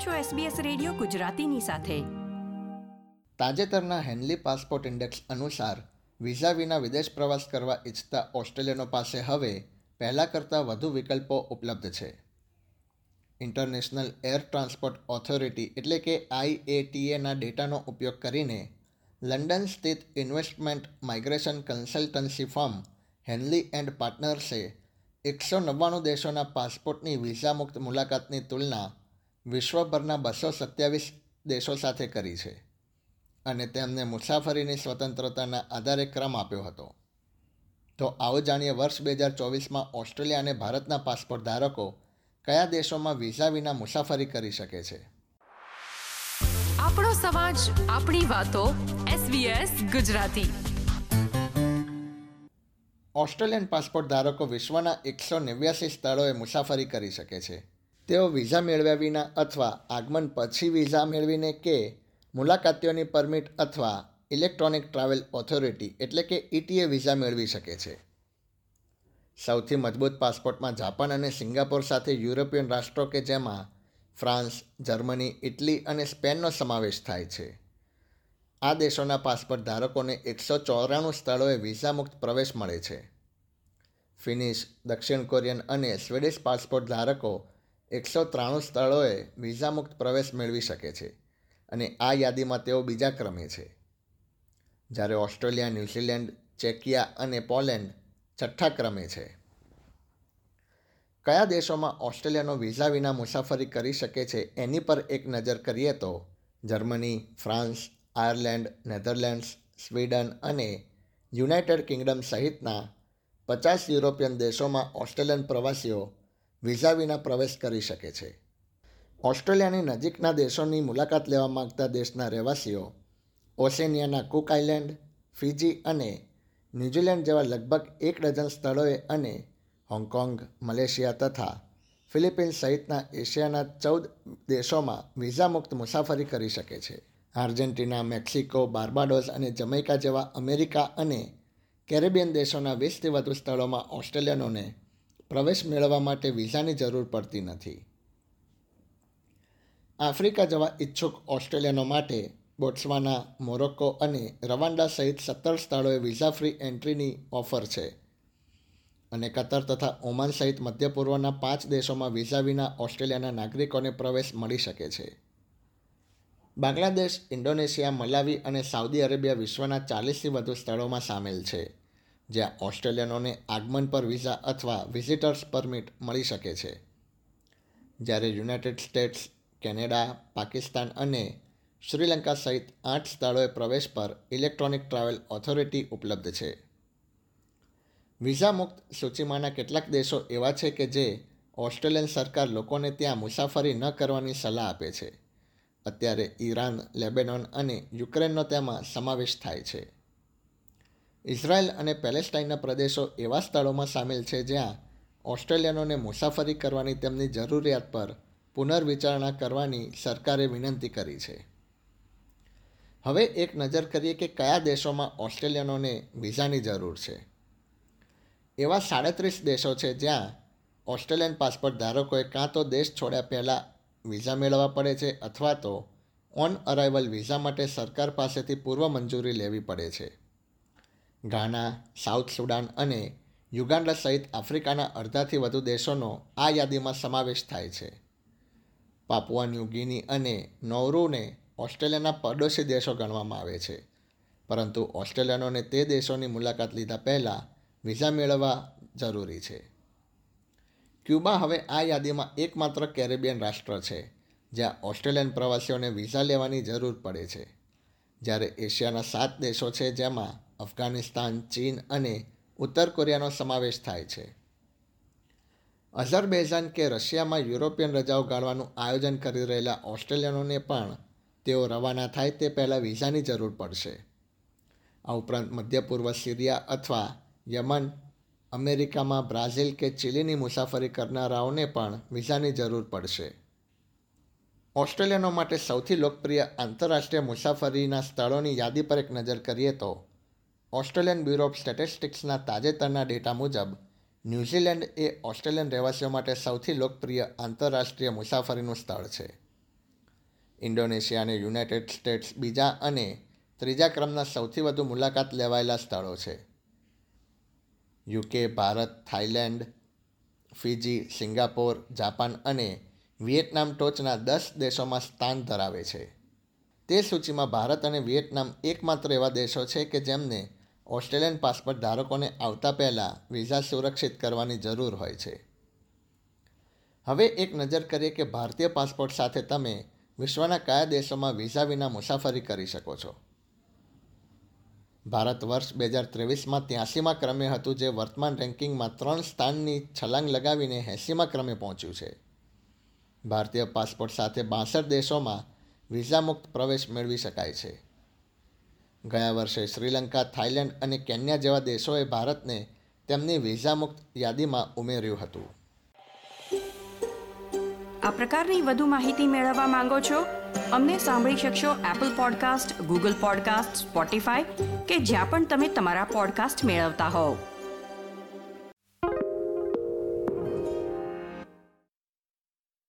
છો SBS radio ગુજરાતીની સાથે. તાજેતરના હેનલી પાસપોર્ટ ઇન્ડેક્સ અનુસાર વિઝા વિના વિદેશ પ્રવાસ કરવા ઈચ્છતા ઓસ્ટ્રેલિયનો પાસે હવે પહેલાં કરતાં વધુ વિકલ્પો ઉપલબ્ધ છે. ઇન્ટરનેશનલ એર ટ્રાન્સપોર્ટ ઓથોરિટી એટલે કે આઈએટીએના ડેટાનો ઉપયોગ કરીને લંડન સ્થિત investment migration consultancy firm Henley and પાર્ટનર્સે એકસો નવ્વાણું દેશોના પાસપોર્ટની વિઝા મુક્ત મુલાકાતની તુલના વિશ્વભરના બસો સત્યાવીસ દેશો સાથે કરી છે અને તેમને મુસાફરીની સ્વતંત્રતાના આધારે ક્રમ આપ્યો હતો. તો આવો જાણીએ વર્ષ બે હજાર ચોવીસમાં ઓસ્ટ્રેલિયા અને ભારતના પાસપોર્ટ ધારકો કયા દેશોમાં વિઝા વિના મુસાફરી કરી શકે છે? આપણો સમાજ આપણી વાતો SBS ગુજરાતી. ઓસ્ટ્રેલિયન પાસપોર્ટ ધારકો વિશ્વના એકસો નેવ્યાસી સ્થળોએ મુસાફરી કરી શકે છે. તેઓ વિઝા મેળવ્યા વિના અથવા આગમન પછી વિઝા મેળવીને કે મુલાકાતીઓની પરમિટ અથવા ઇલેક્ટ્રોનિક ટ્રાવેલ ઓથોરિટી એટલે કે ઇટીએ વિઝા મેળવી શકે છે. સૌથી મજબૂત પાસપોર્ટમાં જાપાન અને સિંગાપોર સાથે યુરોપિયન રાષ્ટ્રો કે જેમાં ફ્રાન્સ, જર્મની, ઇટલી અને સ્પેનનો સમાવેશ થાય છે. આ દેશોના પાસપોર્ટ ધારકોને એકસો ચોરાણું સ્થળોએ વિઝા મુક્ત પ્રવેશ મળે છે. ફિનિશ, દક્ષિણ કોરિયન અને સ્વીડિશ પાસપોર્ટ ધારકો એકસો ત્રાણું સ્થળોએ વિઝા મુક્ત પ્રવેશ મેળવી શકે છે અને આ યાદીમાં તેઓ બીજા ક્રમે છે. જ્યારે ઓસ્ટ્રેલિયા, ન્યૂઝીલેન્ડ, ચેકિયા અને પોલેન્ડ છઠ્ઠા ક્રમે છે. કયા દેશોમાં ઓસ્ટ્રેલિયાનો વિઝા વિના મુસાફરી કરી શકે છે એની પર એક નજર કરીએ તો Germany, France, Ireland, Netherlands, Sweden અને યુનાઇટેડ કિંગડમ સહિતના પચાસ યુરોપિયન દેશોમાં ઓસ્ટ્રેલિયન પ્રવાસીઓ વિઝા વિના પ્રવેશ કરી શકે છે. ઓસ્ટ્રેલિયાની નજીકના દેશોની મુલાકાત લેવા માગતા દેશના રહેવાસીઓ ઓસેનિયાના કુક આઇલેન્ડ, ફિજી અને ન્યૂઝીલેન્ડ જેવા લગભગ એક ડઝન સ્થળોએ અને હોંગકોંગ, મલેશિયા તથા ફિલિપિન્સ સહિતના એશિયાના ચૌદ દેશોમાં વિઝા મુક્ત મુસાફરી કરી શકે છે. આર્જેન્ટિના, મેક્સિકો, બાર્બાડોસ અને જમૈકા જેવા અમેરિકા અને કેરેબિયન દેશોના વીસથી વધુ સ્થળોમાં ઓસ્ટ્રેલિયનોને પ્રવેશ મેળવવા માટે વિઝાની જરૂર પડતી નથી. આફ્રિકા જવા ઈચ્છુક ઓસ્ટ્રેલિયનો માટે બોટ્સવાના, મોરોક્કો અને રવાન્ડા સહિત સત્તર સ્થળોએ વિઝા ફ્રી એન્ટ્રીની ઓફર છે. અને કતર તથા ઓમાન સહિત મધ્ય પૂર્વના પાંચ દેશોમાં વિઝા વિના ઓસ્ટ્રેલિયાના નાગરિકોને પ્રવેશ મળી શકે છે. બાંગ્લાદેશ, ઇન્ડોનેશિયા, મલાવી અને સાઉદી અરેબિયા વિશ્વના ચાલીસથી વધુ સ્થળોમાં સામેલ છે. જ્યાં ઓસ્ટ્રેલિયનોને આગમન પર વિઝા અથવા વિઝિટર્સ પરમિટ મળી શકે છે. જ્યારે યુનાઇટેડ સ્ટેટ્સ, કેનેડા, પાકિસ્તાન અને શ્રીલંકા સહિત આઠ સ્થળોએ પ્રવેશ પર ઇલેક્ટ્રોનિક ટ્રાવેલ ઓથોરિટી ઉપલબ્ધ છે. વિઝા મુક્ત સૂચિમાંના કેટલાક દેશો એવા છે કે જે ઓસ્ટ્રેલિયન સરકાર લોકોને ત્યાં મુસાફરી ન કરવાની સલાહ આપે છે. અત્યારે ઈરાન, લેબેનોન અને યુક્રેનનો તેમાં સમાવેશ થાય છે. ઇઝરાયલ અને પેલેસ્ટાઇનના પ્રદેશો એવા સ્થળોમાં સામેલ છે જ્યાં ઓસ્ટ્રેલિયનોને મુસાફરી કરવાની તેમની જરૂરિયાત પર પુનર્વિચારણા કરવાની સરકારે વિનંતી કરી છે. હવે એક નજર કરીએ કે કયા દેશોમાં ઓસ્ટ્રેલિયનોને વિઝાની જરૂર છે. એવા સાડત્રીસ દેશો છે જ્યાં ઓસ્ટ્રેલિયન પાસપોર્ટ ધારકોએ કાં તો દેશ છોડ્યા પહેલાં વિઝા મેળવવા પડે છે અથવા તો ઓન અરાઇવલ વિઝા માટે સરકાર પાસેથી પૂર્વ મંજૂરી લેવી પડે છે. ગાના, સાઉથ સુડાન અને યુગાન્ડા સહિત આફ્રિકાના અડધાથી વધુ દેશોનો આ યાદીમાં સમાવેશ થાય છે. પાપુઆ, ન્યૂ અને નૌરુને ઓસ્ટ્રેલિયાના પડોશી દેશો ગણવામાં આવે છે. પરંતુ ઓસ્ટ્રેલિયનોને તે દેશોની મુલાકાત લીધા પહેલાં વિઝા મેળવવા જરૂરી છે. ક્યુબા હવે આ યાદીમાં એકમાત્ર કેરેબિયન રાષ્ટ્ર છે, જ્યાં ઓસ્ટ્રેલિયન પ્રવાસીઓને વિઝા લેવાની જરૂર પડે છે. જ્યારે એશિયાના સાત દેશો છે જેમાં અફઘાનિસ્તાન, ચીન અને ઉત્તર કોરિયાનો સમાવેશ થાય છે. અઝરબૈઝાન કે રશિયામાં યુરોપિયન રજાઓ ગાળવાનું આયોજન કરી રહેલા ઓસ્ટ્રેલિયનોને પણ તેઓ રવાના થાય તે પહેલાં વિઝાની જરૂર પડશે. આ ઉપરાંત મધ્ય પૂર્વ સિરિયા અથવા યમન, અમેરિકામાં બ્રાઝિલ કે ચીલીની મુસાફરી કરનારાઓને પણ વિઝાની જરૂર પડશે. ઓસ્ટ્રેલિયનો માટે સૌથી લોકપ્રિય આંતરરાષ્ટ્રીય મુસાફરીના સ્થળોની યાદી પર એક નજર કરીએ તો ઓસ્ટ્રેલિયન બ્યુરો ઓફ સ્ટેટિસ્ટિક્સના તાજેતરના ડેટા મુજબ, ન્યૂઝીલેન્ડ એ ઓસ્ટ્રેલિયન રહેવાસીઓ માટે સૌથી લોકપ્રિય આંતરરાષ્ટ્રીય મુસાફરીનું સ્થળ છે. ઇન્ડોનેશિયા અને યુનાઇટેડ સ્ટેટ્સ બીજા અને ત્રીજા ક્રમના સૌથી વધુ મુલાકાત લેવાયેલા સ્થળો છે. UK, Bharat, Thailand, Fiji, Singapore, Japan અને વિયેટનામ ટોચના દસ દેશોમાં સ્થાન ધરાવે છે. તે સૂચિમાં ભારત અને વિયેટનામ એકમાત્ર એવા દેશો છે કે જેમને ઓસ્ટ્રેલિયન પાસપોર્ટ ધારકોને આવતા પહેલાં વિઝા સુરક્ષિત કરવાની જરૂર હોય છે. હવે એક નજર કરીએ કે ભારતીય પાસપોર્ટ સાથે તમે વિશ્વના કયા દેશોમાં વિઝા વિના મુસાફરી કરી શકો છો? ભારત વર્ષ બે હજાર ત્રેવીસમાં ત્યાસીમાં ક્રમે હતું જે વર્તમાન રેન્કિંગમાં ત્રણ સ્થાનની છલાંગ લગાવીને એંસીમાં ક્રમે પહોંચ્યું છે. ભારતીય પાસપોર્ટ સાથે બાસઠ દેશોમાં વિઝા મુક્ત પ્રવેશ મેળવી શકાય છે. ગયા વર્ષે શ્રીલંકા, થાઇલેન્ડ અને કેન્યા જેવા દેશોએ ભારતને તેમની વિઝા મુક્ત યાદીમાં ઉમેર્યું હતું. આ પ્રકારની વધુ માહિતી મેળવવા માંગો છો? અમને સાંભળી શકશો Apple podcast Google podcast Spotify કે જ્યાં પણ તમે તમારા પોડકાસ્ટ મેળવતા હોવ.